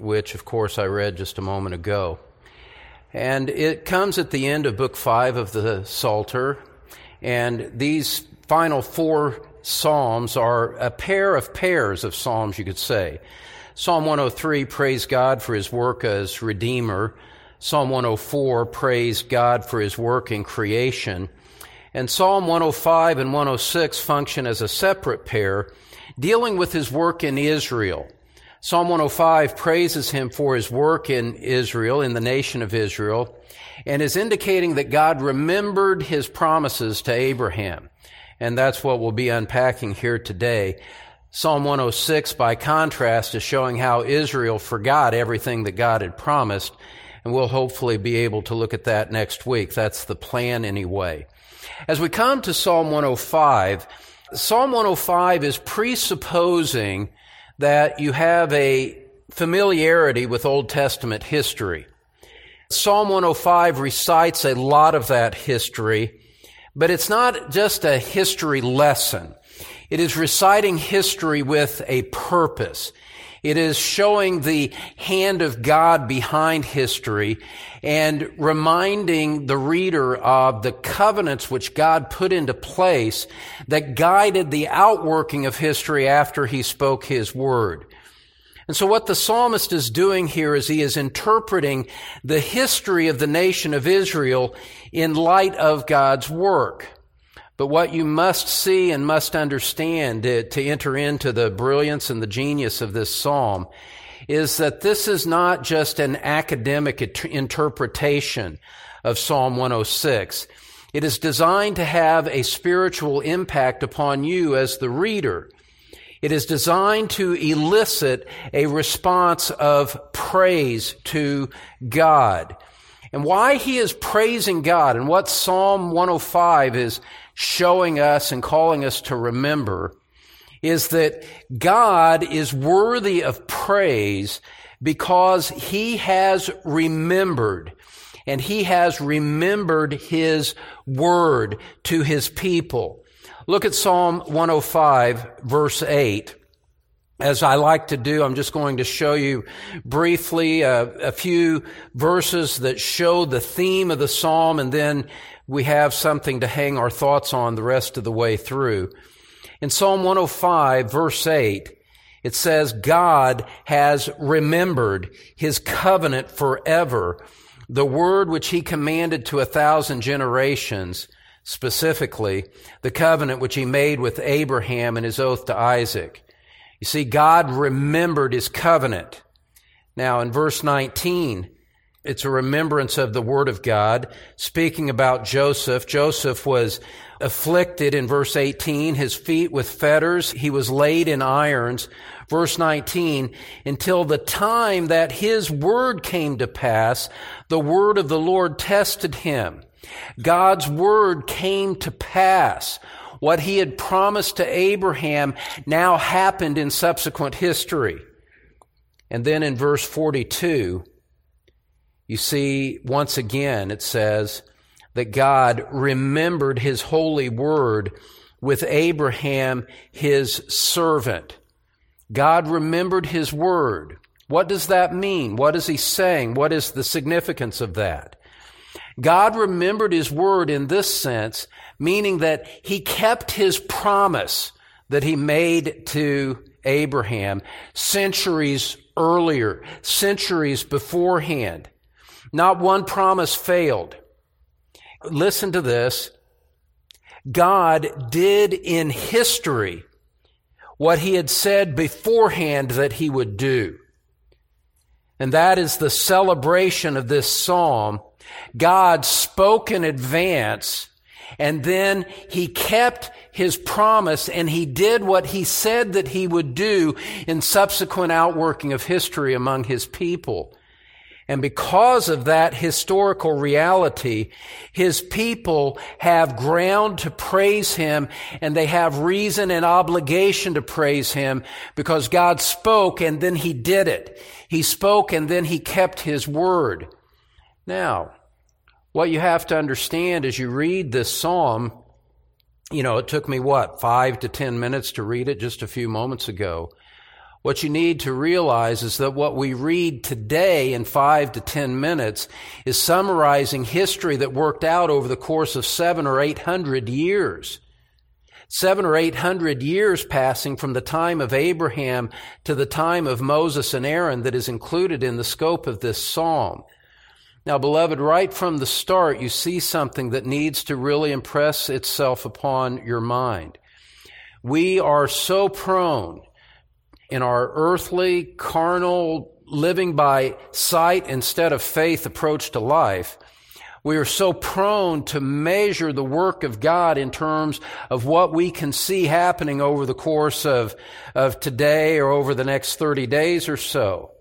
which, of course, I read just a moment ago. And it comes at the end of Book 5 of the Psalter. And these final four Psalms are a pair of pairs of Psalms, you could say. Psalm 103, praise God for his work as Redeemer. Psalm 104, praise God for his work in creation. And Psalm 105 and 106 function as a separate pair dealing with his work in Israel. Psalm 105 praises him for his work in Israel, in the nation of Israel, and is indicating that God remembered his promises to Abraham. And that's what we'll be unpacking here today. Psalm 106, by contrast, is showing how Israel forgot everything that God had promised, and we'll hopefully be able to look at that next week. That's the plan anyway. As we come to Psalm 105, Psalm 105 is presupposing that you have a familiarity with Old Testament history. Psalm 105 recites a lot of that history, but it's not just a history lesson. It is reciting history with a purpose. It is showing the hand of God behind history and reminding the reader of the covenants which God put into place that guided the outworking of history after he spoke his word. And so what the psalmist is doing here is he is interpreting the history of the nation of Israel in light of God's work. But what you must see and must understand to, to, enter into the brilliance and the genius of this psalm is that this is not just an academic interpretation of Psalm 106. It is designed to have a spiritual impact upon you as the reader. It is designed to elicit a response of praise to God. And why he is praising God and what Psalm 105 is showing us and calling us to remember is that God is worthy of praise because he has remembered and he has remembered his word to his people. Look at Psalm 105 verse 8. As I like to do, I'm just going to show you briefly a, a few verses that show the theme of the psalm and then we have something to hang our thoughts on the rest of the way through. In Psalm 105 verse 8, it says, God has remembered his covenant forever, the word which he commanded to a thousand generations, specifically the covenant which he made with Abraham and his oath to Isaac. You see, God remembered his covenant. Now in verse 19, it's a remembrance of the Word of God, speaking about Joseph. Joseph was afflicted in verse 18, his feet with fetters. He was laid in irons. Verse 19, until the time that his word came to pass, the word of the Lord tested him. God's word came to pass. What he had promised to Abraham now happened in subsequent history. And then in verse 42, you see, once again, it says that God remembered his holy word with Abraham, his servant. God remembered his word. What does that mean? What is he saying? What is the significance of that? God remembered his word in this sense, meaning that he kept his promise that he made to Abraham centuries earlier, centuries beforehand. Not one promise failed. Listen to this. God did in history what he had said beforehand that he would do. And that is the celebration of this psalm. God spoke in advance And then he kept his promise and he did what he said that he would do in subsequent outworking of history among his people. And because of that historical reality, his people have ground to praise him and they have reason and obligation to praise him because God spoke and then he did it. He spoke and then he kept his word. Now, what you have to understand as you read this psalm, you know, it took me what, five to ten minutes to read it just a few moments ago. What you need to realize is that what we read today in five to ten minutes is summarizing history that worked out over the course of seven or eight hundred years. Seven or eight hundred years passing from the time of Abraham to the time of Moses and Aaron that is included in the scope of this psalm. Now, beloved, right from the start, you see something that needs to really impress itself upon your mind. We are so prone in our earthly, carnal, living by sight instead of faith approach to life, we are so prone to measure the work of God in terms of what we can see happening over the course of, of today or over the next 30 days or so.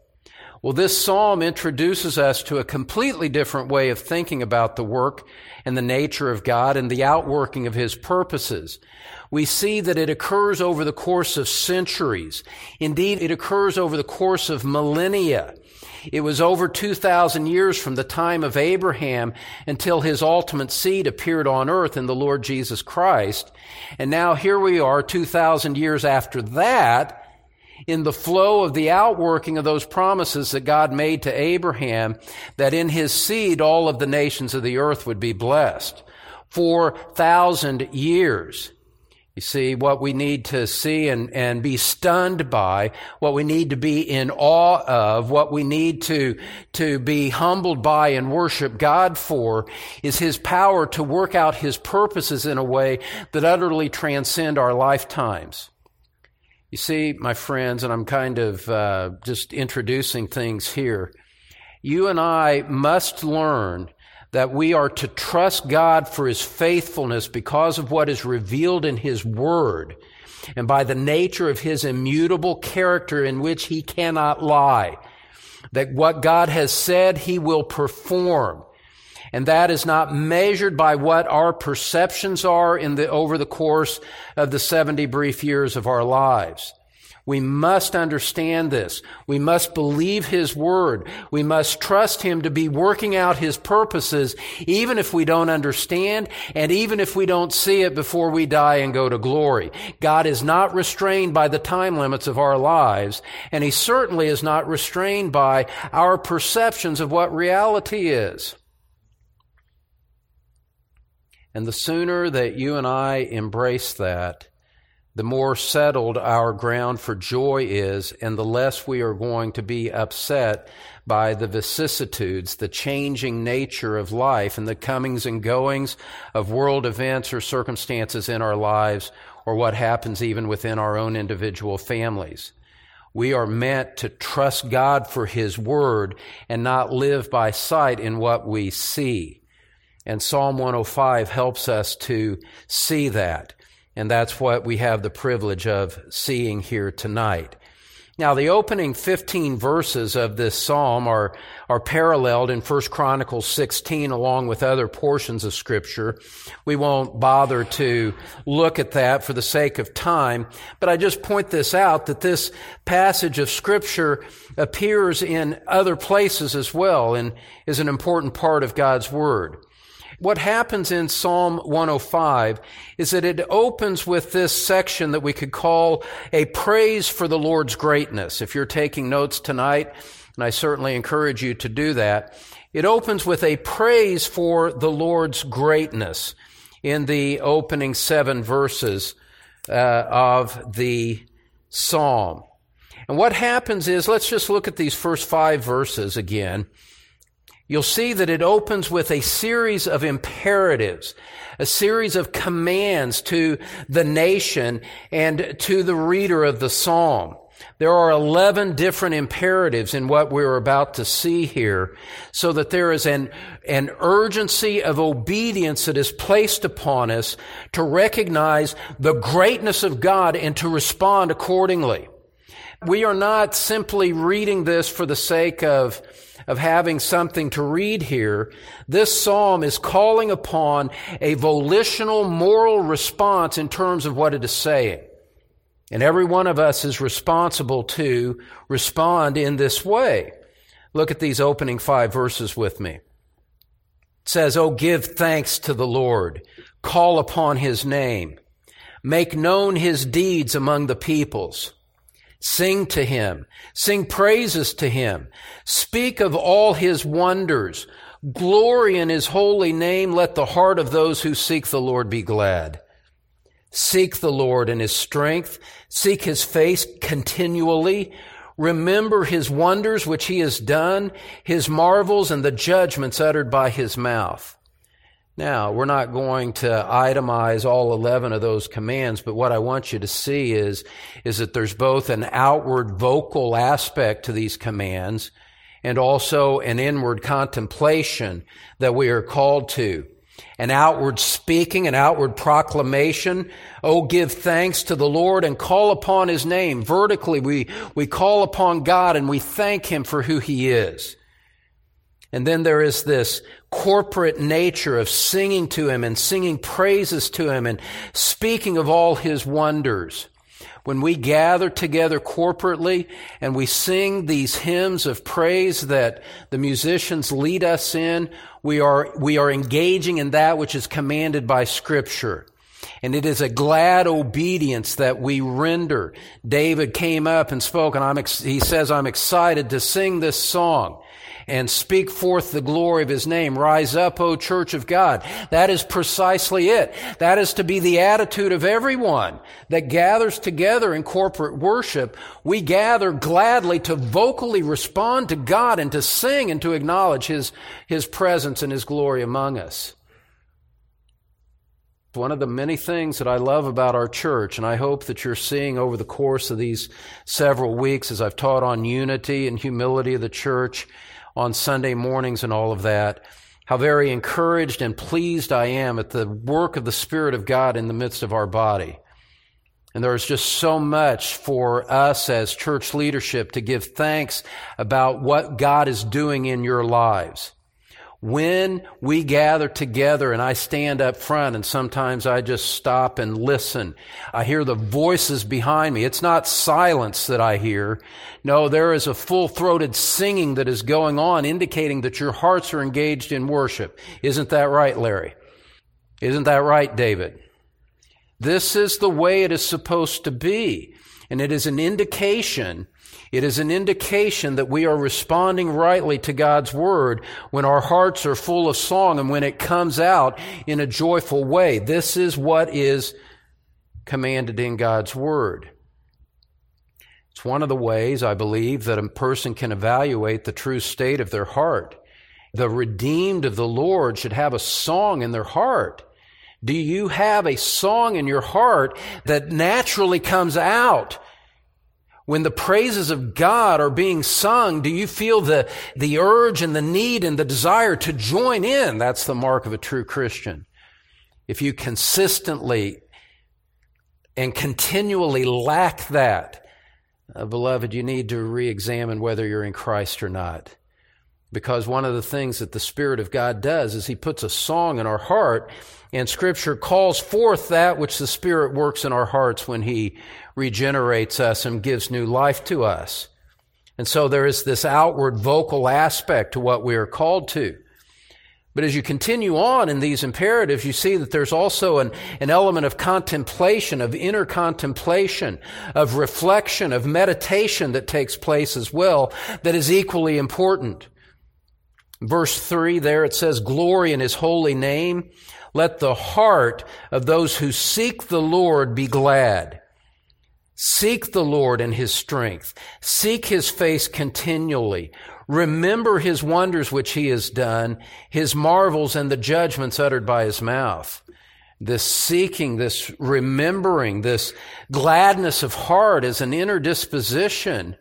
Well, this psalm introduces us to a completely different way of thinking about the work and the nature of God and the outworking of His purposes we see that it occurs over the course of centuries. Indeed, it occurs over the course of millennia. It was over 2,000 years from the time of Abraham until his ultimate seed appeared on earth in the Lord Jesus Christ. And now here we are 2,000 years after that in the flow of the outworking of those promises that God made to Abraham that in his seed all of the nations of the earth would be blessed. 4,000 years. You see, what we need to see and, and be stunned by, what we need to be in awe of, what we need to, to be humbled by and worship God for is His power to work out His purposes in a way that utterly transcend our lifetimes. You see, my friends, and I'm kind of uh, just introducing things here, you and I must learn that we are to trust God for His faithfulness because of what is revealed in His Word and by the nature of His immutable character in which He cannot lie. That what God has said, He will perform. And that is not measured by what our perceptions are in the, over the course of the 70 brief years of our lives. We must understand this. We must believe His Word. We must trust Him to be working out His purposes, even if we don't understand and even if we don't see it before we die and go to glory. God is not restrained by the time limits of our lives, and He certainly is not restrained by our perceptions of what reality is. And the sooner that you and I embrace that, the more settled our ground for joy is, and the less we are going to be upset by the vicissitudes, the changing nature of life, and the comings and goings of world events or circumstances in our lives, or what happens even within our own individual families. We are meant to trust God for His Word and not live by sight in what we see. And Psalm 105 helps us to see that. And that's what we have the privilege of seeing here tonight. Now, the opening 15 verses of this psalm are, are paralleled in 1 Chronicles 16 along with other portions of scripture. We won't bother to look at that for the sake of time, but I just point this out that this passage of scripture appears in other places as well and is an important part of God's word. What happens in Psalm 105 is that it opens with this section that we could call a praise for the Lord's greatness. If you're taking notes tonight, and I certainly encourage you to do that, it opens with a praise for the Lord's greatness in the opening seven verses uh, of the psalm. And what happens is, let's just look at these first five verses again you'll see that it opens with a series of imperatives, a series of commands to the nation and to the reader of the psalm. There are 11 different imperatives in what we're about to see here, so that there is an, an urgency of obedience that is placed upon us to recognize the greatness of God and to respond accordingly. We are not simply reading this for the sake of, of having something to read here. This psalm is calling upon a volitional moral response in terms of what it is saying. And every one of us is responsible to respond in this way. Look at these opening five verses with me. It says, Oh, give thanks to the Lord. Call upon his name. Make known his deeds among the peoples. Sing to him. Sing praises to him. Speak of all his wonders. Glory in his holy name. Let the heart of those who seek the Lord be glad. Seek the Lord in his strength. Seek his face continually. Remember his wonders which he has done, his marvels and the judgments uttered by his mouth. Now, we're not going to itemize all 11 of those commands, but what I want you to see is, is that there's both an outward vocal aspect to these commands and also an inward contemplation that we are called to an outward speaking, an outward proclamation. Oh, give thanks to the Lord and call upon His name. Vertically, we, we call upon God and we thank Him for who He is. And then there is this corporate nature of singing to Him and singing praises to Him and speaking of all His wonders when we gather together corporately and we sing these hymns of praise that the musicians lead us in, we are, we are engaging in that which is commanded by scripture. And it is a glad obedience that we render. David came up and spoke and I'm, ex- he says, I'm excited to sing this song and speak forth the glory of his name. Rise up, O church of God. That is precisely it. That is to be the attitude of everyone that gathers together in corporate worship. We gather gladly to vocally respond to God and to sing and to acknowledge his, his presence and his glory among us. One of the many things that I love about our church, and I hope that you're seeing over the course of these several weeks as I've taught on unity and humility of the church, on Sunday mornings and all of that, how very encouraged and pleased I am at the work of the Spirit of God in the midst of our body. And there's just so much for us as church leadership to give thanks about what God is doing in your lives. When we gather together and I stand up front and sometimes I just stop and listen, I hear the voices behind me. It's not silence that I hear. No, there is a full throated singing that is going on indicating that your hearts are engaged in worship. Isn't that right, Larry? Isn't that right, David? This is the way it is supposed to be. And it is an indication it is an indication that we are responding rightly to God's word when our hearts are full of song and when it comes out in a joyful way. This is what is commanded in God's word. It's one of the ways I believe that a person can evaluate the true state of their heart. The redeemed of the Lord should have a song in their heart. Do you have a song in your heart that naturally comes out when the praises of God are being sung, do you feel the, the urge and the need and the desire to join in? That's the mark of a true Christian. If you consistently and continually lack that, uh, beloved, you need to re-examine whether you're in Christ or not. Because one of the things that the Spirit of God does is He puts a song in our heart, and Scripture calls forth that which the Spirit works in our hearts when He regenerates us and gives new life to us. And so there is this outward vocal aspect to what we are called to. But as you continue on in these imperatives, you see that there's also an, an element of contemplation, of inner contemplation, of reflection, of meditation that takes place as well that is equally important. Verse 3 there it says, Glory in his holy name. Let the heart of those who seek the Lord be glad. Seek the Lord in his strength. Seek his face continually. Remember his wonders which he has done, his marvels and the judgments uttered by his mouth. this seeking, this remembering, this gladness of heart is an inner disposition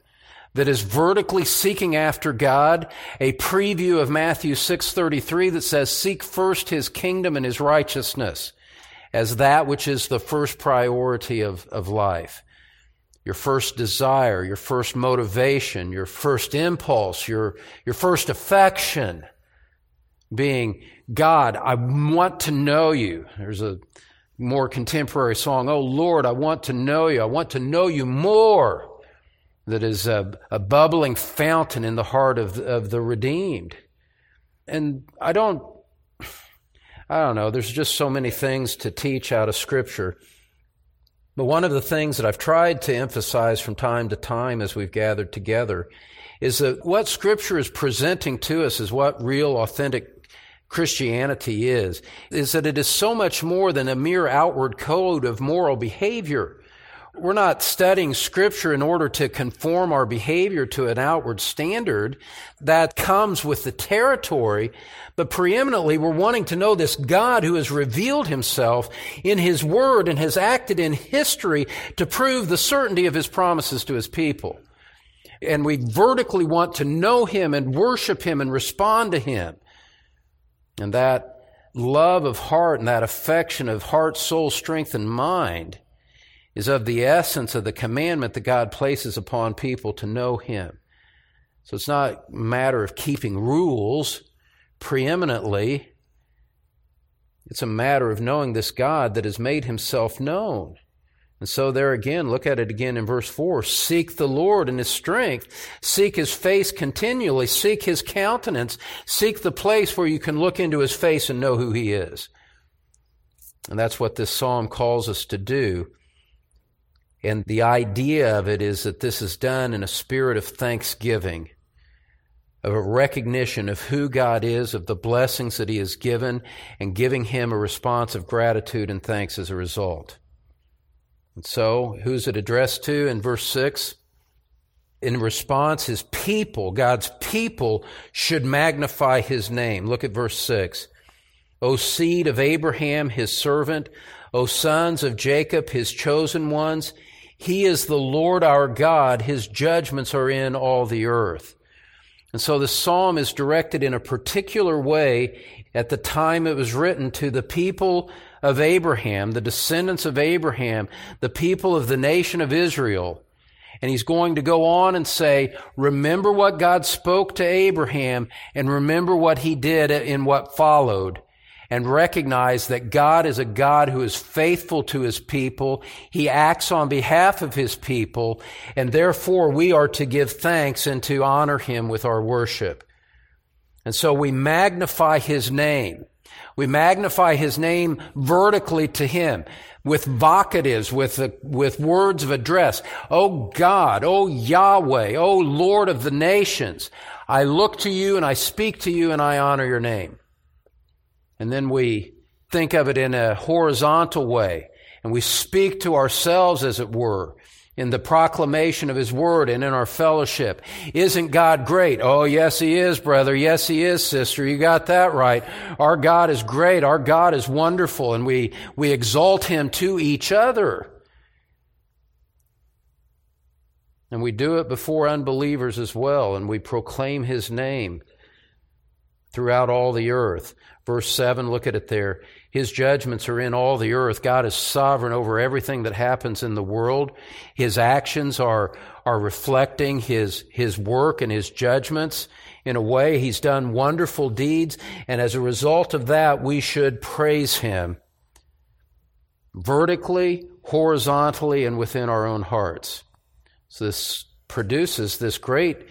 that is vertically seeking after God, a preview of Matthew 6:33 that says seek first his kingdom and his righteousness as that which is the first priority of, of life. Your first desire, your first motivation, your first impulse, your, your first affection being God, I want to know you. There's a more contemporary song, Oh Lord, I want to know you. I want to know you more. That is a, a bubbling fountain in the heart of, of the redeemed. And I don't, I don't know, there's just so many things to teach out of Scripture. But one of the things that I've tried to emphasize from time to time as we've gathered together is that what Scripture is presenting to us is what real, authentic Christianity is, is that it is so much more than a mere outward code of moral behavior. We're not studying scripture in order to conform our behavior to an outward standard that comes with the territory, but preeminently we're wanting to know this God who has revealed himself in his word and has acted in history to prove the certainty of his promises to his people. And we vertically want to know him and worship him and respond to him. And that love of heart and that affection of heart, soul, strength, and mind is of the essence of the commandment that God places upon people to know Him. So it's not a matter of keeping rules preeminently. It's a matter of knowing this God that has made Himself known. And so there again, look at it again in verse 4. Seek the Lord in His strength. Seek His face continually. Seek His countenance. Seek the place where you can look into His face and know who He is. And that's what this psalm calls us to do. And the idea of it is that this is done in a spirit of thanksgiving, of a recognition of who God is, of the blessings that He has given, and giving Him a response of gratitude and thanks as a result. And so, who's it addressed to in verse 6? In response, his people, God's people, should magnify his name. Look at verse 6. O seed of Abraham, his servant, O sons of Jacob, his chosen ones, he is the Lord our God. His judgments are in all the earth. And so the psalm is directed in a particular way at the time it was written to the people of Abraham, the descendants of Abraham, the people of the nation of Israel. And he's going to go on and say, remember what God spoke to Abraham and remember what he did in what followed and recognize that God is a God who is faithful to his people. He acts on behalf of his people and therefore we are to give thanks and to honor him with our worship. And so we magnify his name. We magnify his name vertically to him with vocatives, with, with words of address. Oh God, oh Yahweh, oh Lord of the nations, I look to you and I speak to you and I honor your name. And then we think of it in a horizontal way and we speak to ourselves as it were in the proclamation of His Word and in our fellowship. Isn't God great? Oh, yes, He is, brother. Yes, He is, sister. You got that right. Our God is great. Our God is wonderful. And we, we exalt Him to each other. And we do it before unbelievers as well. And we proclaim His name throughout all the earth. Verse 7, look at it there. His judgments are in all the earth. God is sovereign over everything that happens in the world. His actions are, are reflecting His, His work and His judgments. In a way, He's done wonderful deeds, and as a result of that, we should praise Him vertically, horizontally, and within our own hearts. So this produces this great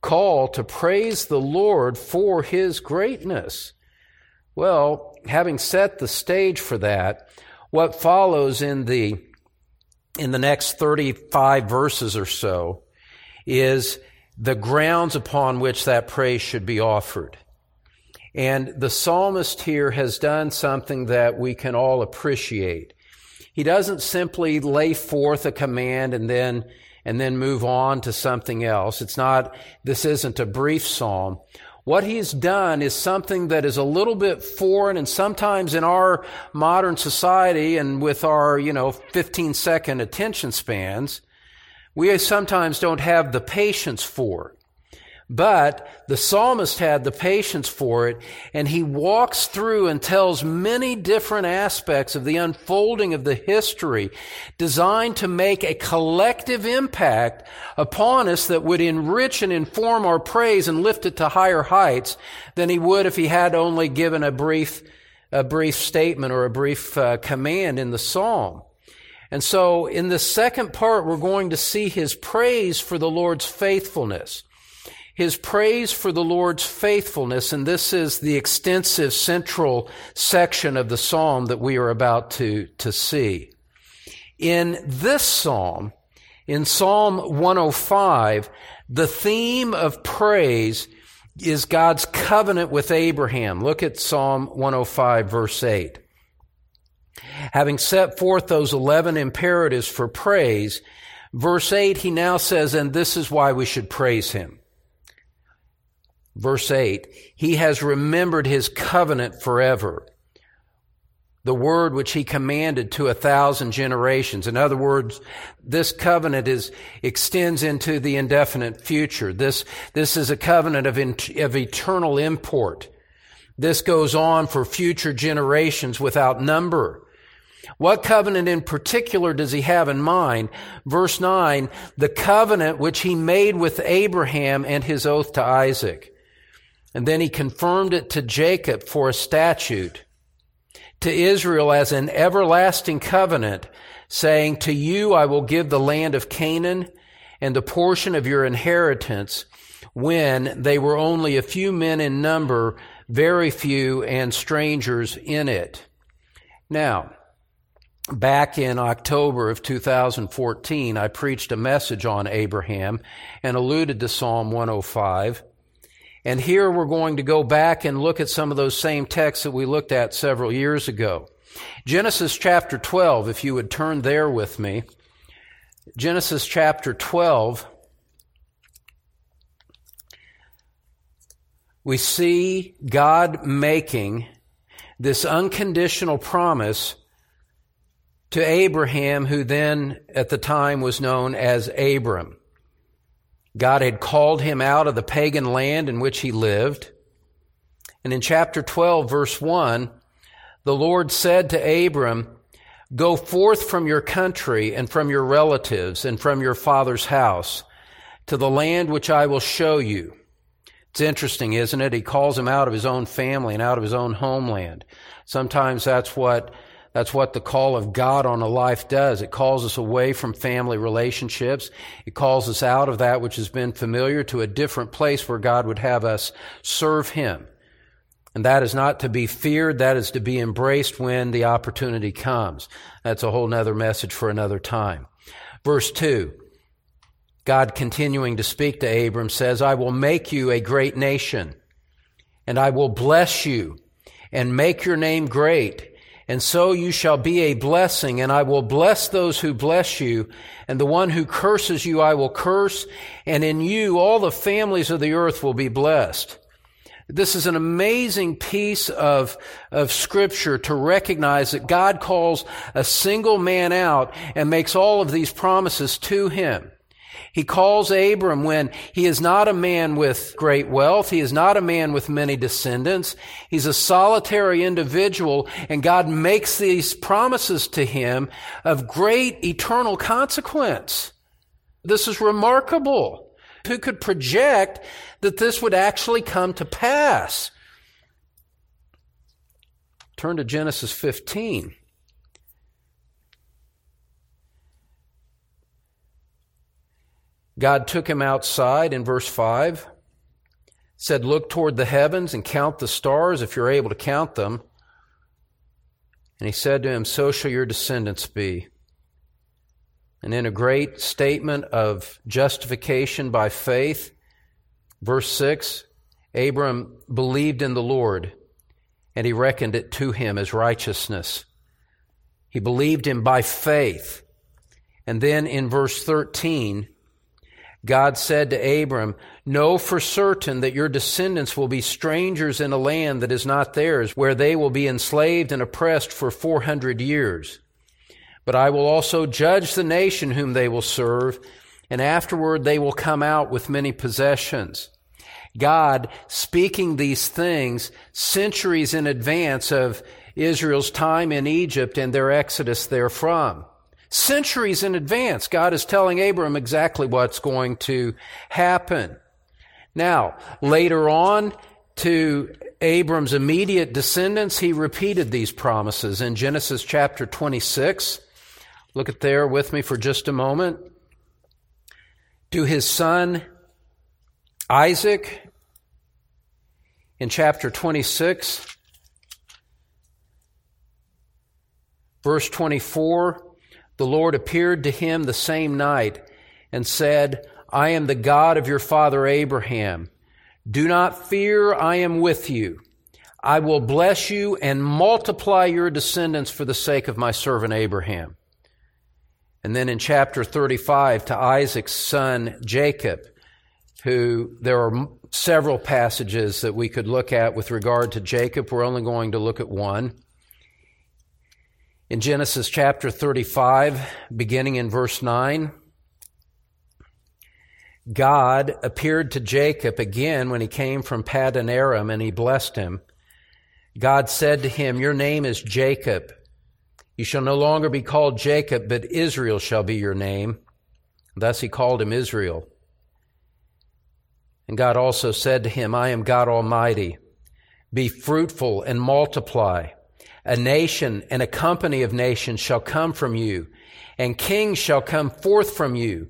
call to praise the Lord for His greatness. Well, having set the stage for that, what follows in the in the next 35 verses or so is the grounds upon which that praise should be offered. And the psalmist here has done something that we can all appreciate. He doesn't simply lay forth a command and then and then move on to something else. It's not this isn't a brief psalm. What he's done is something that is a little bit foreign and sometimes in our modern society and with our, you know, 15 second attention spans, we sometimes don't have the patience for. But the psalmist had the patience for it, and he walks through and tells many different aspects of the unfolding of the history designed to make a collective impact upon us that would enrich and inform our praise and lift it to higher heights than he would if he had only given a brief, a brief statement or a brief uh, command in the psalm. And so in the second part, we're going to see his praise for the Lord's faithfulness his praise for the Lord's faithfulness, and this is the extensive central section of the psalm that we are about to, to see. In this psalm, in Psalm 105, the theme of praise is God's covenant with Abraham. Look at Psalm 105 verse 8. Having set forth those 11 imperatives for praise, verse 8, he now says, and this is why we should praise him. Verse 8, He has remembered His covenant forever. The word which He commanded to a thousand generations. In other words, this covenant is, extends into the indefinite future. This, this is a covenant of, in, of eternal import. This goes on for future generations without number. What covenant in particular does he have in mind? Verse 9, the covenant which he made with Abraham and his oath to Isaac. And then he confirmed it to Jacob for a statute, to Israel as an everlasting covenant, saying, To you I will give the land of Canaan and the portion of your inheritance when they were only a few men in number, very few, and strangers in it. Now, back in October of 2014, I preached a message on Abraham and alluded to Psalm 105. And here we're going to go back and look at some of those same texts that we looked at several years ago. Genesis chapter 12, if you would turn there with me. Genesis chapter 12. We see God making this unconditional promise to Abraham, who then at the time was known as Abram. God had called him out of the pagan land in which he lived. And in chapter 12, verse 1, the Lord said to Abram, Go forth from your country and from your relatives and from your father's house to the land which I will show you. It's interesting, isn't it? He calls him out of his own family and out of his own homeland. Sometimes that's what that's what the call of God on a life does. It calls us away from family relationships. It calls us out of that which has been familiar to a different place where God would have us serve Him. And that is not to be feared. That is to be embraced when the opportunity comes. That's a whole nother message for another time. Verse two. God continuing to speak to Abram says, I will make you a great nation and I will bless you and make your name great and so you shall be a blessing, and I will bless those who bless you, and the one who curses you I will curse, and in you all the families of the earth will be blessed. This is an amazing piece of, of scripture to recognize that God calls a single man out and makes all of these promises to him. He calls Abram when he is not a man with great wealth. He is not a man with many descendants. He's a solitary individual and God makes these promises to him of great eternal consequence. This is remarkable. Who could project that this would actually come to pass? Turn to Genesis 15. God took him outside in verse 5, said, Look toward the heavens and count the stars if you're able to count them. And he said to him, So shall your descendants be. And in a great statement of justification by faith, verse 6, Abram believed in the Lord, and he reckoned it to him as righteousness. He believed him by faith. And then in verse 13, God said to Abram, Know for certain that your descendants will be strangers in a land that is not theirs, where they will be enslaved and oppressed for 400 years. But I will also judge the nation whom they will serve, and afterward they will come out with many possessions. God speaking these things centuries in advance of Israel's time in Egypt and their exodus therefrom. Centuries in advance, God is telling Abram exactly what's going to happen. Now, later on, to Abram's immediate descendants, he repeated these promises in Genesis chapter 26. Look at there with me for just a moment. To his son Isaac, in chapter 26, verse 24, the Lord appeared to him the same night and said, I am the God of your father Abraham. Do not fear, I am with you. I will bless you and multiply your descendants for the sake of my servant Abraham. And then in chapter 35 to Isaac's son Jacob, who there are several passages that we could look at with regard to Jacob. We're only going to look at one. In Genesis chapter 35, beginning in verse 9, God appeared to Jacob again when he came from Paddan Aram and he blessed him. God said to him, Your name is Jacob. You shall no longer be called Jacob, but Israel shall be your name. Thus he called him Israel. And God also said to him, I am God Almighty. Be fruitful and multiply. A nation and a company of nations shall come from you, and kings shall come forth from you.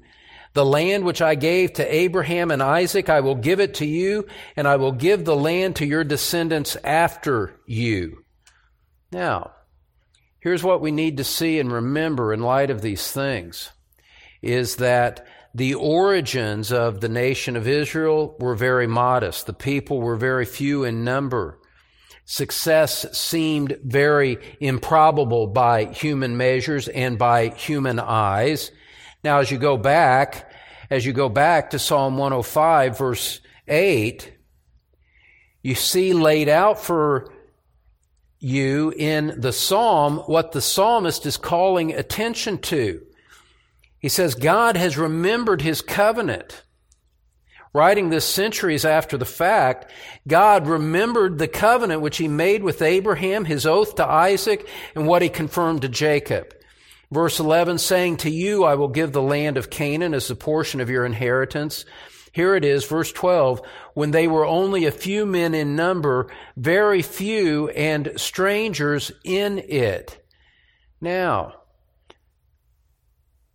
The land which I gave to Abraham and Isaac, I will give it to you, and I will give the land to your descendants after you. Now, here's what we need to see and remember in light of these things is that the origins of the nation of Israel were very modest. The people were very few in number. Success seemed very improbable by human measures and by human eyes. Now, as you go back, as you go back to Psalm 105 verse 8, you see laid out for you in the psalm what the psalmist is calling attention to. He says, God has remembered his covenant. Writing this centuries after the fact, God remembered the covenant which he made with Abraham, his oath to Isaac, and what he confirmed to Jacob. Verse 11 saying, To you I will give the land of Canaan as the portion of your inheritance. Here it is, verse 12, when they were only a few men in number, very few and strangers in it. Now,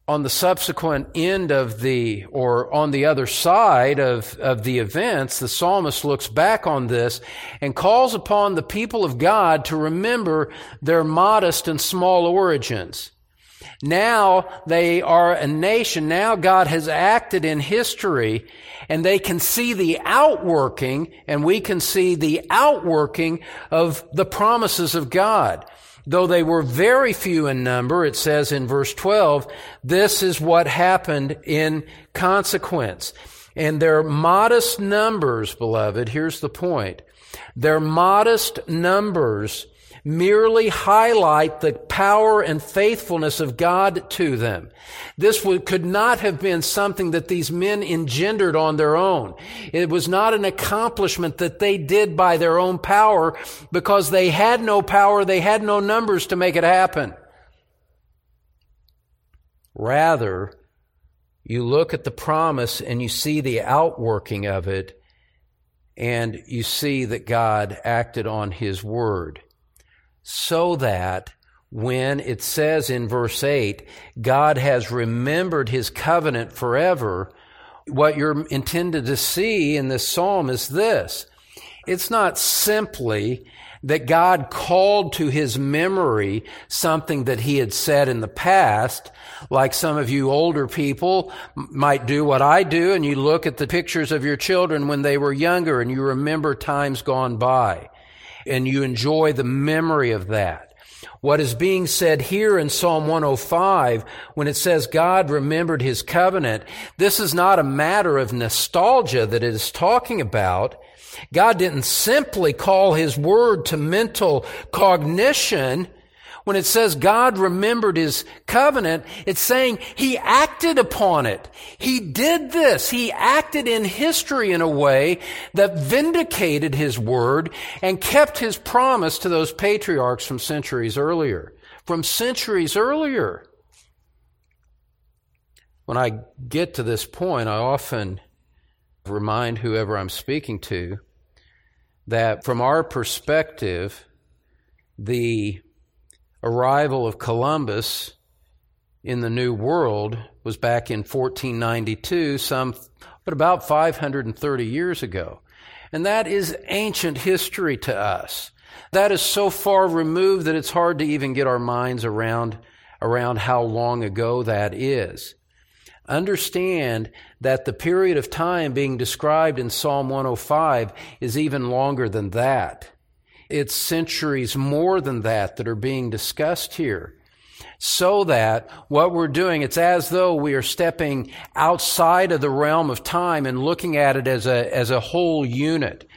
on the subsequent end of the, or on the other side of, of the events, the psalmist looks back on this and calls upon the people of God to remember their modest and small origins. Now they are a nation. Now God has acted in history and they can see the outworking and we can see the outworking of the promises of God. Though they were very few in number, it says in verse 12, this is what happened in consequence. And their modest numbers, beloved, here's the point. Their modest numbers merely highlight the power and faithfulness of God to them. This would, could not have been something that these men engendered on their own. It was not an accomplishment that they did by their own power because they had no power, they had no numbers to make it happen. Rather, you look at the promise and you see the outworking of it, and you see that God acted on His word so that when it says in verse 8, God has remembered his covenant forever, what you're intended to see in this psalm is this. It's not simply that God called to his memory something that he had said in the past, like some of you older people might do what I do, and you look at the pictures of your children when they were younger and you remember times gone by and you enjoy the memory of that. What is being said here in Psalm 105 when it says God remembered his covenant, this is not a matter of nostalgia that it is talking about. God didn't simply call his word to mental cognition. When it says God remembered his covenant, it's saying he acted upon it. He did this. He acted in history in a way that vindicated his word and kept his promise to those patriarchs from centuries earlier. From centuries earlier. When I get to this point, I often remind whoever I'm speaking to that from our perspective, the arrival of Columbus in the New World was back in 1492, some, but about 530 years ago. And that is ancient history to us. That is so far removed that it's hard to even get our minds around, around how long ago that is. Understand that the period of time being described in Psalm 105 is even longer than that. It's centuries more than that that are being discussed here. So that what we're doing, it's as though we are stepping outside of the realm of time and looking at it as a, as a whole unit.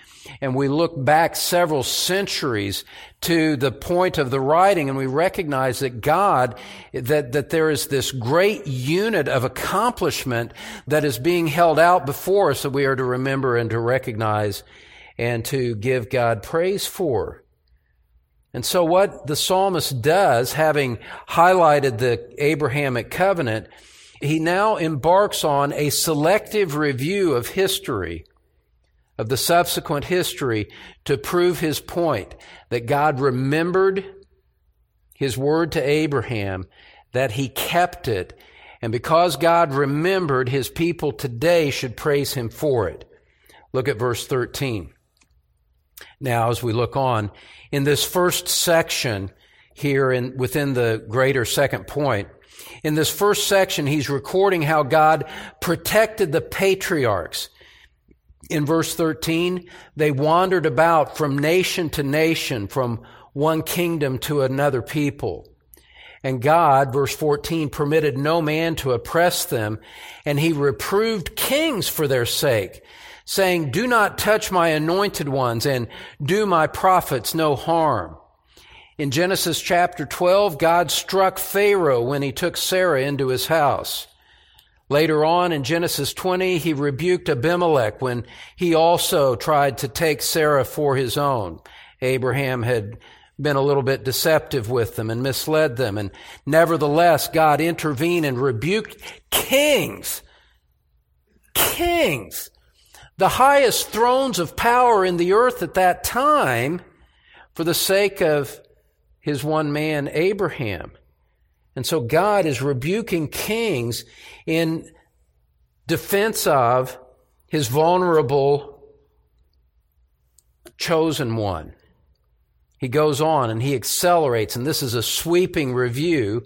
And we look back several centuries to the point of the writing and we recognize that God, that, that there is this great unit of accomplishment that is being held out before us that we are to remember and to recognize and to give God praise for. And so what the psalmist does, having highlighted the Abrahamic covenant, he now embarks on a selective review of history, of the subsequent history, to prove his point that God remembered his word to Abraham, that he kept it, and because God remembered, his people today should praise him for it. Look at verse 13 now as we look on. In this first section here in, within the greater second point, in this first section, he's recording how God protected the patriarchs. In verse 13, they wandered about from nation to nation, from one kingdom to another people. And God, verse 14, permitted no man to oppress them, and he reproved kings for their sake saying, Do not touch my anointed ones and do my prophets no harm. In Genesis chapter 12, God struck Pharaoh when he took Sarah into his house. Later on in Genesis 20, he rebuked Abimelech when he also tried to take Sarah for his own. Abraham had been a little bit deceptive with them and misled them. And nevertheless, God intervened and rebuked kings. Kings the highest thrones of power in the earth at that time for the sake of his one man, Abraham. And so God is rebuking kings in defense of his vulnerable chosen one. He goes on and he accelerates, and this is a sweeping review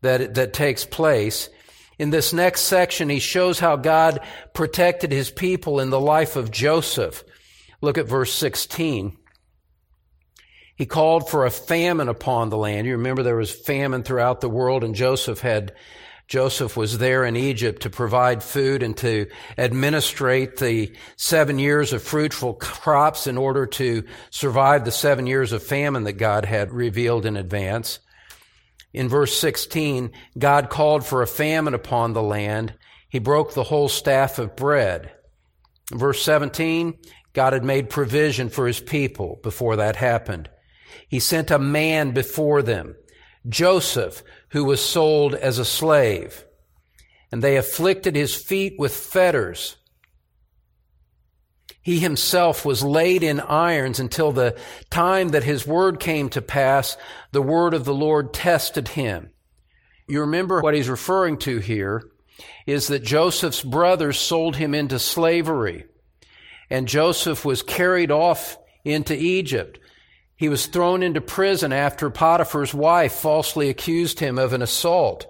that, that takes place. In this next section, he shows how God protected his people in the life of Joseph. Look at verse 16. He called for a famine upon the land. You remember there was famine throughout the world and Joseph had, Joseph was there in Egypt to provide food and to administrate the seven years of fruitful crops in order to survive the seven years of famine that God had revealed in advance. In verse 16, God called for a famine upon the land. He broke the whole staff of bread. In verse 17, God had made provision for his people before that happened. He sent a man before them, Joseph, who was sold as a slave. And they afflicted his feet with fetters he himself was laid in irons until the time that his word came to pass. The word of the Lord tested him. You remember what he's referring to here is that Joseph's brothers sold him into slavery and Joseph was carried off into Egypt. He was thrown into prison after Potiphar's wife falsely accused him of an assault.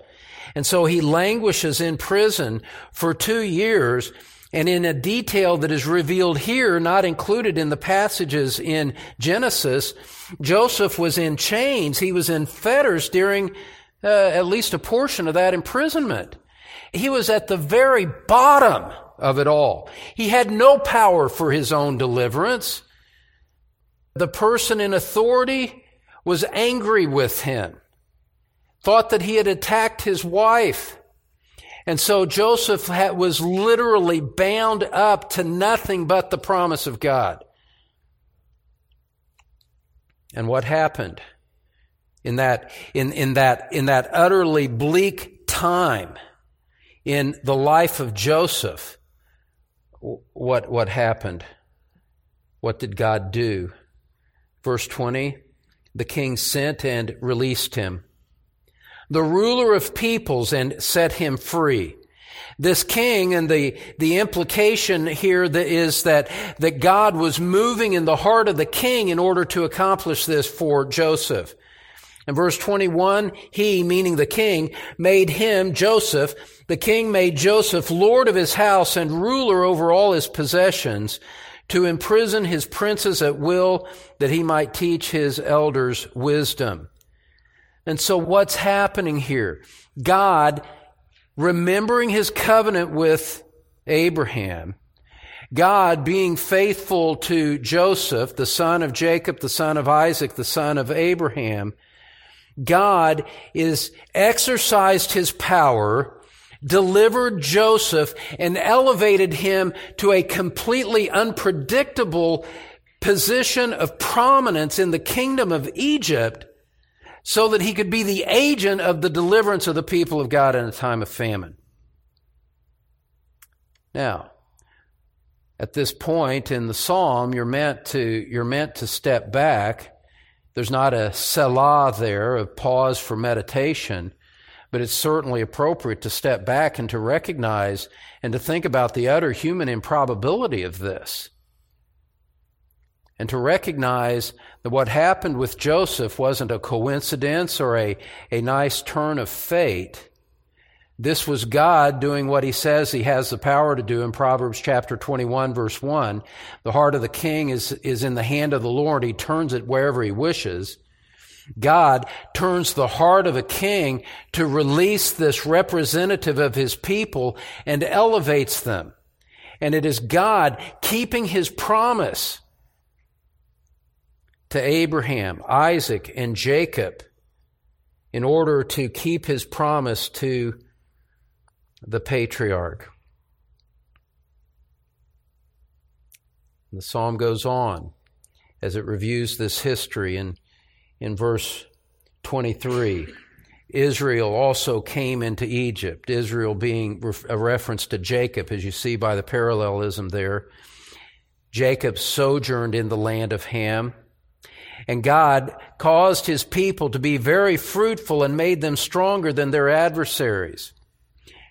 And so he languishes in prison for two years and in a detail that is revealed here, not included in the passages in Genesis, Joseph was in chains. He was in fetters during uh, at least a portion of that imprisonment. He was at the very bottom of it all. He had no power for his own deliverance. The person in authority was angry with him, thought that he had attacked his wife. And so Joseph was literally bound up to nothing but the promise of God. And what happened in that, in, in that, in that utterly bleak time in the life of Joseph? What, what happened? What did God do? Verse 20, the king sent and released him. The ruler of peoples and set him free. This king and the, the implication here that is that, that God was moving in the heart of the king in order to accomplish this for Joseph. In verse 21, he, meaning the king, made him, Joseph, the king made Joseph Lord of his house and ruler over all his possessions to imprison his princes at will that he might teach his elders wisdom. And so what's happening here? God, remembering his covenant with Abraham, God being faithful to Joseph, the son of Jacob, the son of Isaac, the son of Abraham, God is exercised his power delivered Joseph and elevated him to a completely unpredictable position of prominence in the kingdom of Egypt so that he could be the agent of the deliverance of the people of God in a time of famine. Now, at this point in the psalm, you're meant to, you're meant to step back. There's not a selah there, a pause for meditation but it's certainly appropriate to step back and to recognize and to think about the utter human improbability of this. And to recognize that what happened with Joseph wasn't a coincidence or a, a nice turn of fate. This was God doing what he says he has the power to do in Proverbs chapter 21 verse 1. The heart of the king is, is in the hand of the Lord. He turns it wherever he wishes. God turns the heart of a king to release this representative of his people and elevates them. And it is God keeping his promise to Abraham, Isaac, and Jacob in order to keep his promise to the patriarch. the psalm goes on as it reviews this history and in verse 23. Israel also came into Egypt, Israel being a reference to Jacob, as you see by the parallelism there. Jacob sojourned in the land of Ham, and God caused his people to be very fruitful and made them stronger than their adversaries.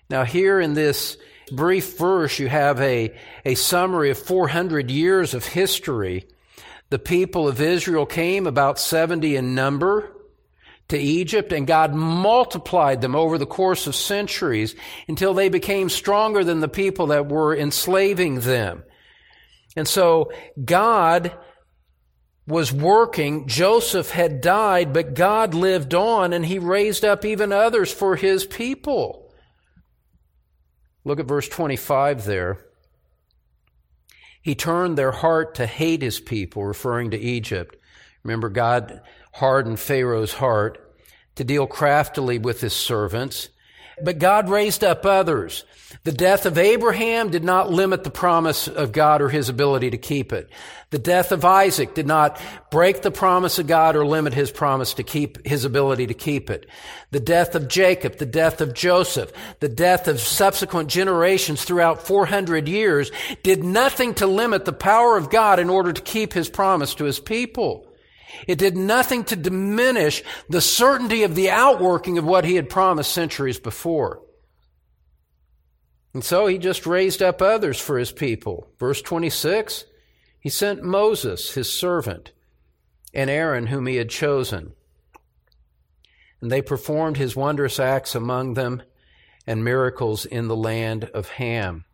Now, here in this brief verse, you have a, a summary of 400 years of history the people of Israel came about 70 in number to Egypt, and God multiplied them over the course of centuries until they became stronger than the people that were enslaving them. And so God was working. Joseph had died, but God lived on and he raised up even others for his people. Look at verse 25 there. He turned their heart to hate his people, referring to Egypt. Remember, God hardened Pharaoh's heart to deal craftily with his servants. But God raised up others. The death of Abraham did not limit the promise of God or his ability to keep it. The death of Isaac did not break the promise of God or limit his promise to keep his ability to keep it. The death of Jacob, the death of Joseph, the death of subsequent generations throughout 400 years did nothing to limit the power of God in order to keep his promise to his people. It did nothing to diminish the certainty of the outworking of what he had promised centuries before. And so he just raised up others for his people. Verse 26, he sent Moses, his servant, and Aaron, whom he had chosen. And they performed his wondrous acts among them and miracles in the land of Ham.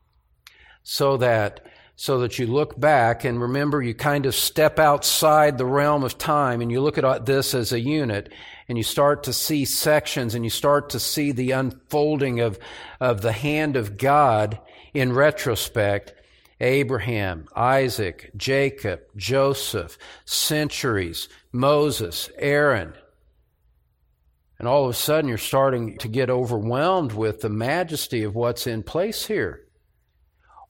so that so that you look back and remember you kind of step outside the realm of time and you look at uh, this as a unit and you start to see sections and you start to see the unfolding of, of the hand of God in retrospect. Abraham, Isaac, Jacob, Joseph, centuries, Moses, Aaron. And all of a sudden you're starting to get overwhelmed with the majesty of what's in place here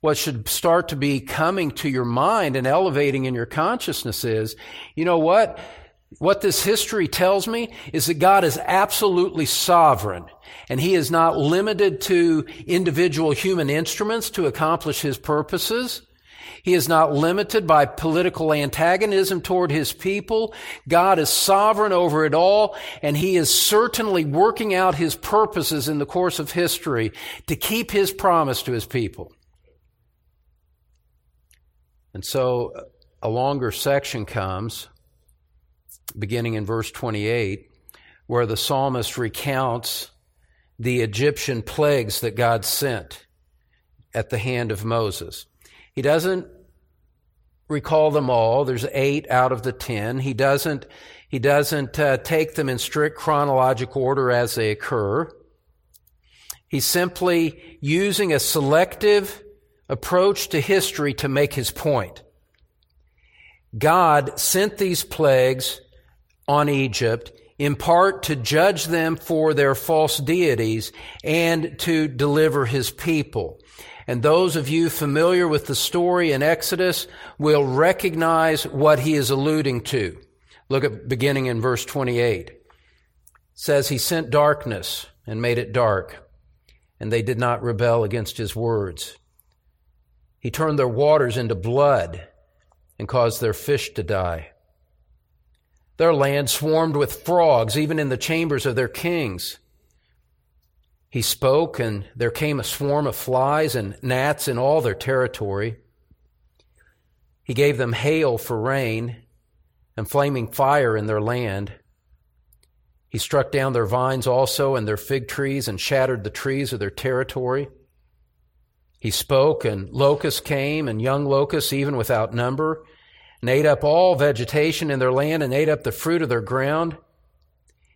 what should start to be coming to your mind and elevating in your consciousness is, you know what? What this history tells me is that God is absolutely sovereign and he is not limited to individual human instruments to accomplish his purposes. He is not limited by political antagonism toward his people. God is sovereign over it all, and he is certainly working out his purposes in the course of history to keep his promise to his people. And so a longer section comes, beginning in verse 28, where the psalmist recounts the Egyptian plagues that God sent at the hand of Moses. He doesn't recall them all. There's eight out of the ten. He doesn't, he doesn't uh, take them in strict chronological order as they occur. He's simply using a selective approach to history to make his point. God sent these plagues on Egypt in part to judge them for their false deities and to deliver his people. And those of you familiar with the story in Exodus will recognize what he is alluding to. Look at beginning in verse 28. It says he sent darkness and made it dark, and they did not rebel against his words. He turned their waters into blood and caused their fish to die. Their land swarmed with frogs, even in the chambers of their kings. He spoke, and there came a swarm of flies and gnats in all their territory. He gave them hail for rain and flaming fire in their land. He struck down their vines also and their fig trees and shattered the trees of their territory. He spoke, and locusts came, and young locusts, even without number, and ate up all vegetation in their land and ate up the fruit of their ground.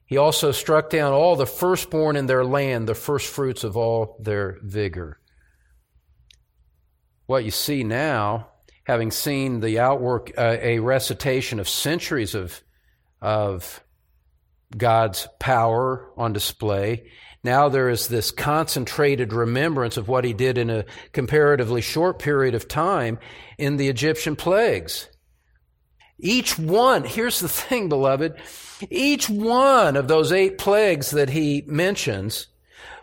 He also struck down all the firstborn in their land, the firstfruits of all their vigor. What you see now, having seen the outwork, uh, a recitation of centuries of, of God's power on display, now there is this concentrated remembrance of what he did in a comparatively short period of time in the Egyptian plagues. Each one, here's the thing, beloved, each one of those eight plagues that he mentions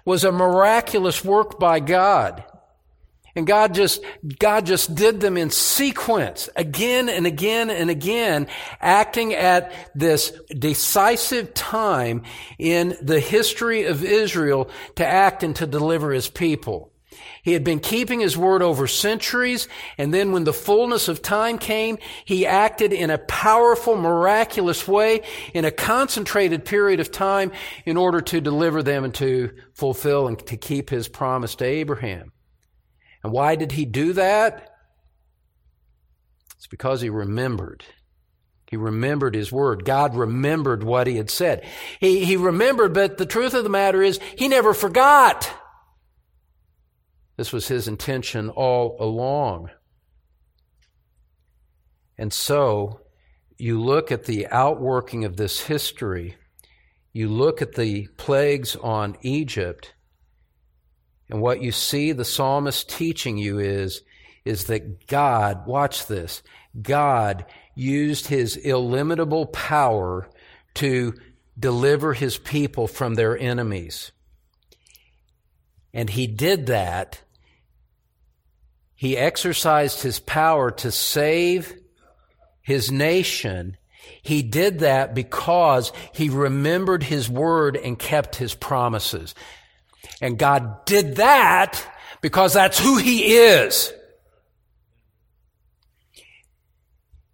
was a miraculous work by God. And God just, God just did them in sequence again and again and again, acting at this decisive time in the history of Israel to act and to deliver his people. He had been keeping his word over centuries, and then when the fullness of time came, he acted in a powerful, miraculous way in a concentrated period of time in order to deliver them and to fulfill and to keep his promise to Abraham. And why did he do that? It's because he remembered. He remembered his word. God remembered what he had said. He, he remembered, but the truth of the matter is, he never forgot. This was his intention all along. And so, you look at the outworking of this history, you look at the plagues on Egypt, and what you see the psalmist teaching you is, is that God, watch this, God used his illimitable power to deliver his people from their enemies. And he did that. He exercised his power to save his nation. He did that because he remembered his word and kept his promises. And God did that because that's who He is.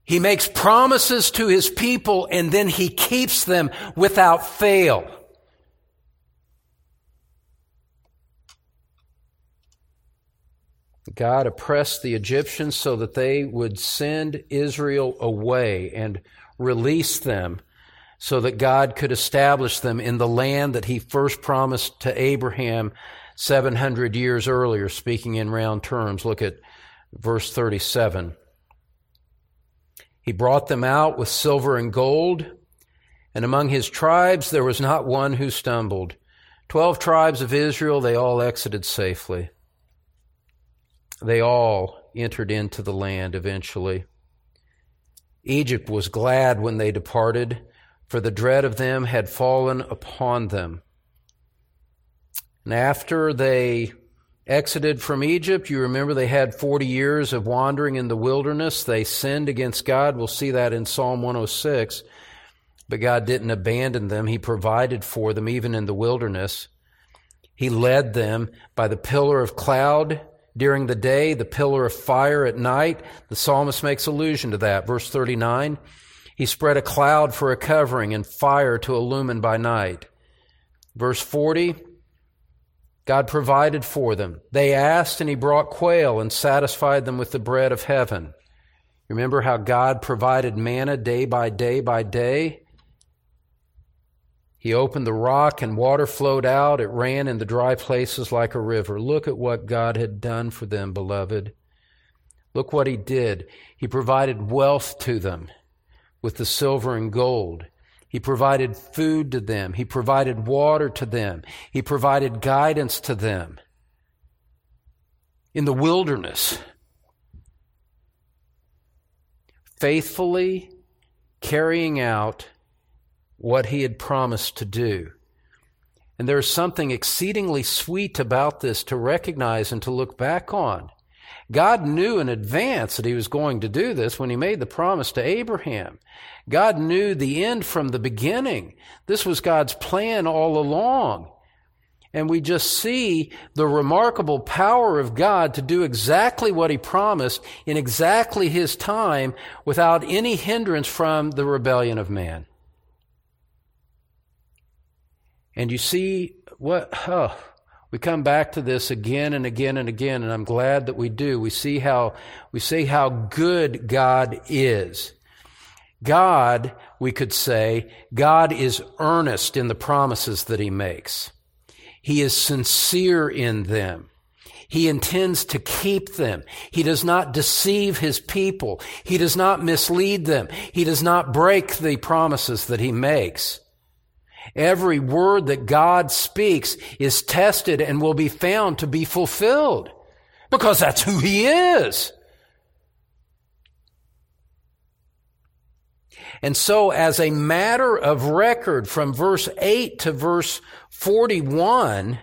He makes promises to His people and then He keeps them without fail. God oppressed the Egyptians so that they would send Israel away and release them so that God could establish them in the land that he first promised to Abraham 700 years earlier, speaking in round terms. Look at verse 37. He brought them out with silver and gold, and among his tribes there was not one who stumbled. Twelve tribes of Israel, they all exited safely. They all entered into the land eventually. Egypt was glad when they departed, for the dread of them had fallen upon them. And after they exited from Egypt, you remember they had 40 years of wandering in the wilderness. They sinned against God. We'll see that in Psalm 106. But God didn't abandon them. He provided for them even in the wilderness. He led them by the pillar of cloud during the day, the pillar of fire at night. The psalmist makes allusion to that. Verse 39. He spread a cloud for a covering and fire to illumine by night. Verse 40. God provided for them. They asked and he brought quail and satisfied them with the bread of heaven. Remember how God provided manna day by day by day? He opened the rock and water flowed out. It ran in the dry places like a river. Look at what God had done for them, beloved. Look what he did. He provided wealth to them with the silver and gold. He provided food to them. He provided water to them. He provided guidance to them. In the wilderness, faithfully carrying out what he had promised to do. And there's something exceedingly sweet about this to recognize and to look back on. God knew in advance that he was going to do this when he made the promise to Abraham. God knew the end from the beginning. This was God's plan all along. And we just see the remarkable power of God to do exactly what he promised in exactly his time without any hindrance from the rebellion of man. And you see what, oh, we come back to this again and again and again, and I'm glad that we do. We see how, we see how good God is. God, we could say, God is earnest in the promises that he makes. He is sincere in them. He intends to keep them. He does not deceive his people. He does not mislead them. He does not break the promises that he makes. Every word that God speaks is tested and will be found to be fulfilled because that's who He is. And so, as a matter of record from verse 8 to verse 41,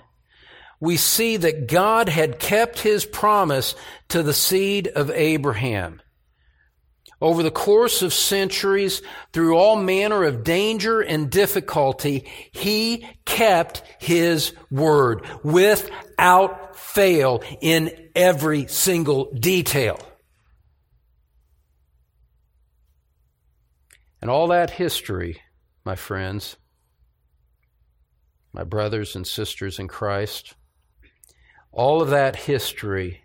we see that God had kept His promise to the seed of Abraham. Over the course of centuries, through all manner of danger and difficulty, he kept his word without fail in every single detail. And all that history, my friends, my brothers and sisters in Christ, all of that history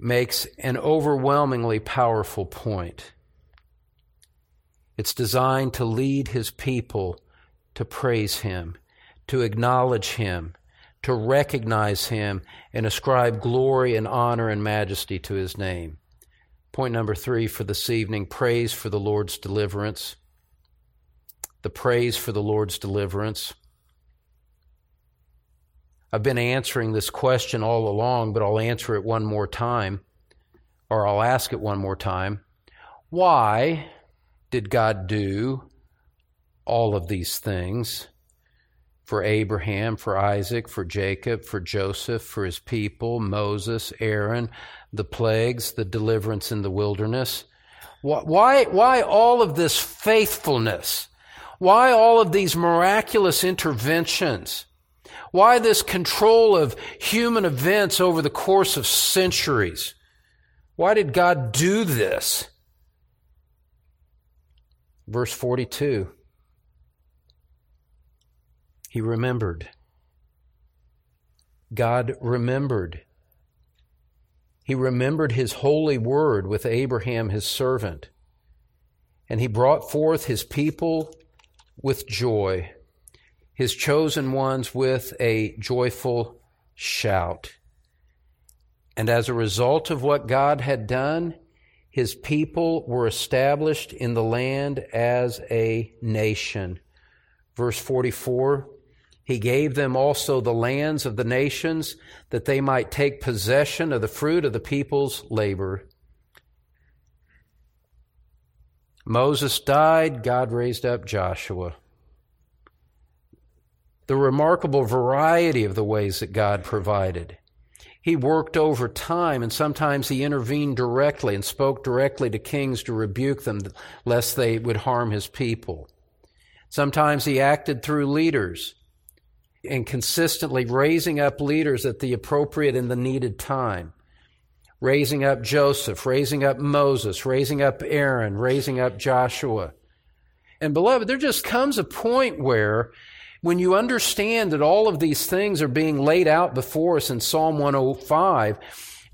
makes an overwhelmingly powerful point. It's designed to lead his people to praise him, to acknowledge him, to recognize him, and ascribe glory and honor and majesty to his name. Point number three for this evening praise for the Lord's deliverance. The praise for the Lord's deliverance. I've been answering this question all along, but I'll answer it one more time, or I'll ask it one more time. Why did God do all of these things for Abraham, for Isaac, for Jacob, for Joseph, for his people, Moses, Aaron, the plagues, the deliverance in the wilderness? Why, why all of this faithfulness? Why all of these miraculous interventions? Why this control of human events over the course of centuries? Why did God do this? Verse 42 He remembered. God remembered. He remembered his holy word with Abraham his servant, and he brought forth his people with joy, his chosen ones with a joyful shout. And as a result of what God had done, his people were established in the land as a nation. Verse 44 He gave them also the lands of the nations, that they might take possession of the fruit of the people's labor. Moses died, God raised up Joshua. The remarkable variety of the ways that God provided. He worked over time, and sometimes he intervened directly and spoke directly to kings to rebuke them lest they would harm his people. Sometimes he acted through leaders and consistently raising up leaders at the appropriate and the needed time. Raising up Joseph, raising up Moses, raising up Aaron, raising up Joshua. And beloved, there just comes a point where when you understand that all of these things are being laid out before us in Psalm 105,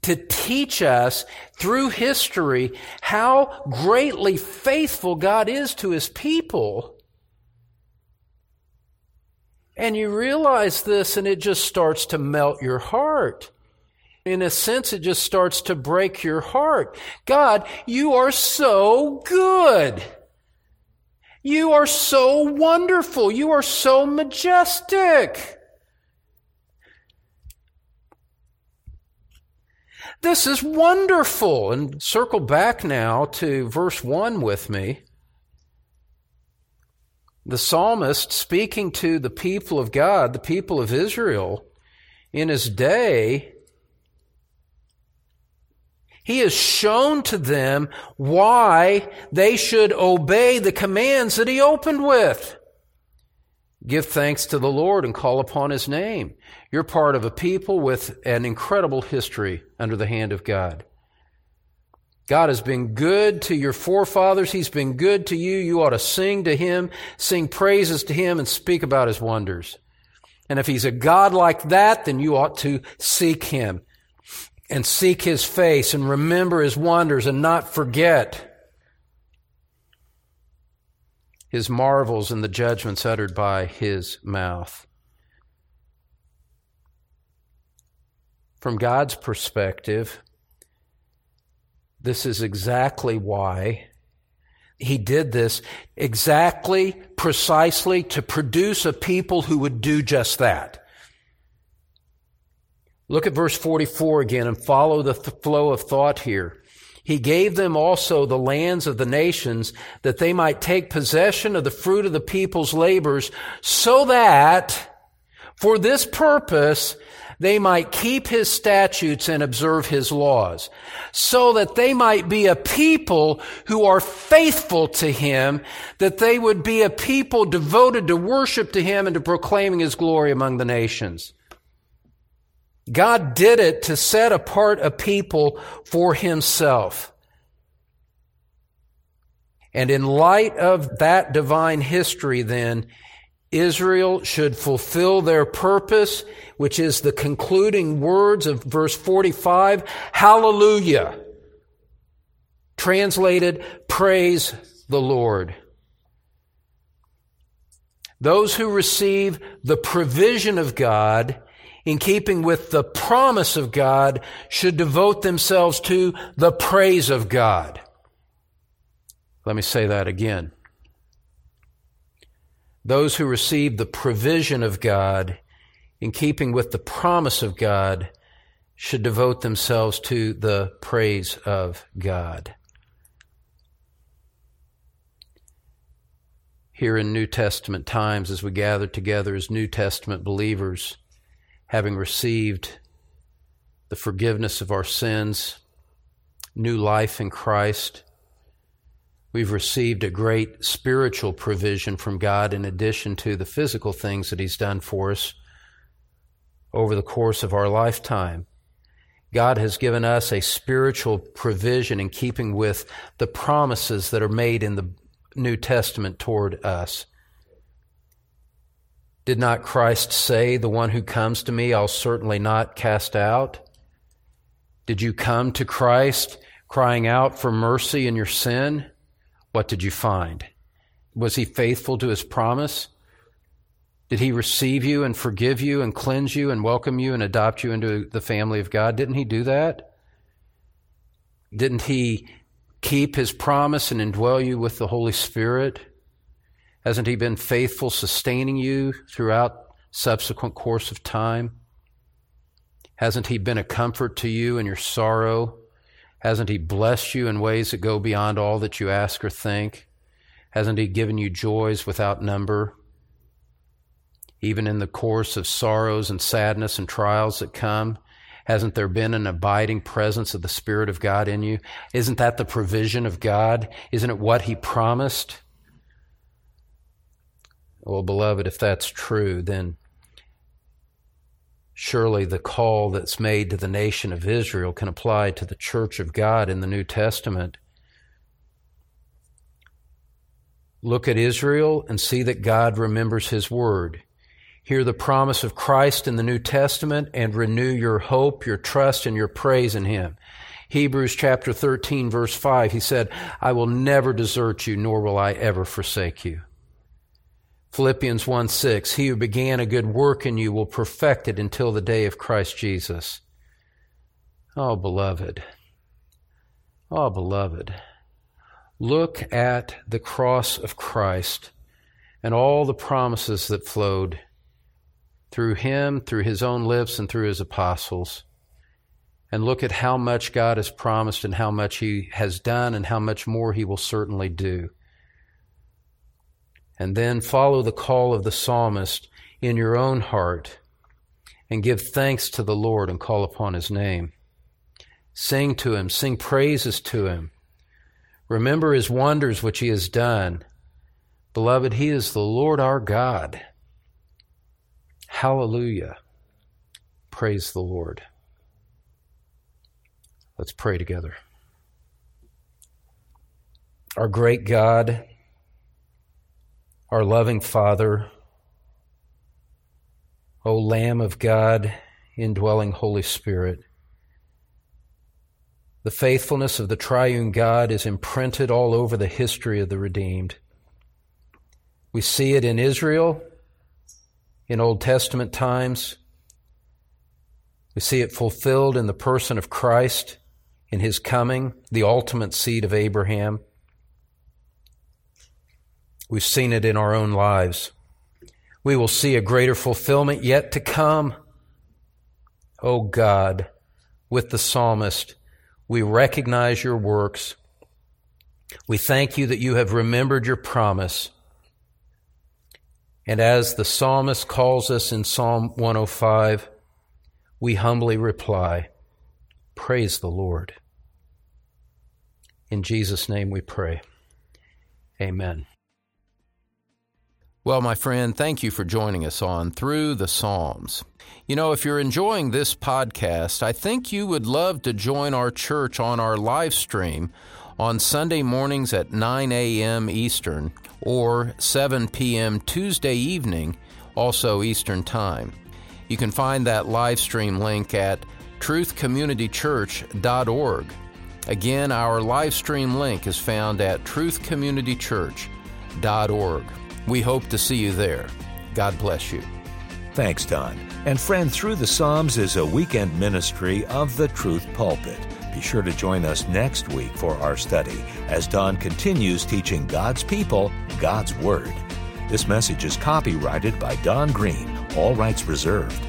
to teach us through history how greatly faithful God is to his people. And you realize this and it just starts to melt your heart. In a sense, it just starts to break your heart. God, you are so good. You are so wonderful. You are so majestic. This is wonderful. And circle back now to verse 1 with me. The psalmist speaking to the people of God, the people of Israel, in his day, he has shown to them why they should obey the commands that he opened with. Give thanks to the Lord and call upon his name. You're part of a people with an incredible history under the hand of God. God has been good to your forefathers. He's been good to you. You ought to sing to him, sing praises to him, and speak about his wonders. And if he's a God like that, then you ought to seek him and seek his face and remember his wonders and not forget his marvels and the judgments uttered by his mouth. From God's perspective, this is exactly why he did this exactly, precisely to produce a people who would do just that. Look at verse 44 again and follow the th- flow of thought here. He gave them also the lands of the nations that they might take possession of the fruit of the people's labors so that for this purpose they might keep his statutes and observe his laws, so that they might be a people who are faithful to him, that they would be a people devoted to worship to him and to proclaiming his glory among the nations. God did it to set apart a people for himself. And in light of that divine history, then, Israel should fulfill their purpose, which is the concluding words of verse 45, Hallelujah. Translated, Praise the Lord. Those who receive the provision of God in keeping with the promise of God, should devote themselves to the praise of God. Let me say that again. Those who receive the provision of God, in keeping with the promise of God, should devote themselves to the praise of God. Here in New Testament times, as we gather together as New Testament believers, having received the forgiveness of our sins, new life in Christ. We've received a great spiritual provision from God in addition to the physical things that He's done for us over the course of our lifetime. God has given us a spiritual provision in keeping with the promises that are made in the New Testament toward us. Did not Christ say, The one who comes to me, I'll certainly not cast out? Did you come to Christ crying out for mercy in your sin? What did you find? Was he faithful to his promise? Did he receive you and forgive you and cleanse you and welcome you and adopt you into the family of God? Didn't he do that? Didn't he keep his promise and indwell you with the Holy Spirit? Hasn't he been faithful sustaining you throughout subsequent course of time? Hasn't he been a comfort to you in your sorrow? Hasn't he blessed you in ways that go beyond all that you ask or think? Hasn't he given you joys without number? Even in the course of sorrows and sadness and trials that come, hasn't there been an abiding presence of the Spirit of God in you? Isn't that the provision of God? Isn't it what He promised? Well, beloved, if that's true, then surely the call that's made to the nation of Israel can apply to the church of God in the New Testament. Look at Israel and see that God remembers his word. Hear the promise of Christ in the New Testament and renew your hope, your trust, and your praise in him. Hebrews chapter 13 verse 5, he said, I will never desert you, nor will I ever forsake you. Philippians 1 6, He who began a good work in you will perfect it until the day of Christ Jesus. Oh, beloved. Oh, beloved. Look at the cross of Christ and all the promises that flowed through Him, through His own lips, and through His apostles. And look at how much God has promised and how much He has done and how much more He will certainly do and then follow the call of the psalmist in your own heart and give thanks to the Lord and call upon his name. Sing to him, sing praises to him. Remember his wonders which he has done. Beloved, he is the Lord our God. Hallelujah. Praise the Lord. Let's pray together. Our great God, our loving Father, O Lamb of God, indwelling Holy Spirit. The faithfulness of the triune God is imprinted all over the history of the redeemed. We see it in Israel in Old Testament times. We see it fulfilled in the person of Christ in his coming, the ultimate seed of Abraham. We've seen it in our own lives. We will see a greater fulfillment yet to come. O oh God, with the psalmist, we recognize your works. We thank you that you have remembered your promise. And as the psalmist calls us in Psalm 105, we humbly reply, Praise the Lord. In Jesus' name we pray. Amen. Well, my friend, thank you for joining us on Through the Psalms. You know, if you're enjoying this podcast, I think you would love to join our church on our live stream on Sunday mornings at 9 a.m. Eastern or 7 p.m. Tuesday evening, also Eastern Time. You can find that live stream link at truthcommunitychurch.org. Again, our live stream link is found at truthcommunitychurch.org. We hope to see you there. God bless you. Thanks, Don. And friend, Through the Psalms is a weekend ministry of the Truth Pulpit. Be sure to join us next week for our study as Don continues teaching God's people God's Word. This message is copyrighted by Don Green, all rights reserved.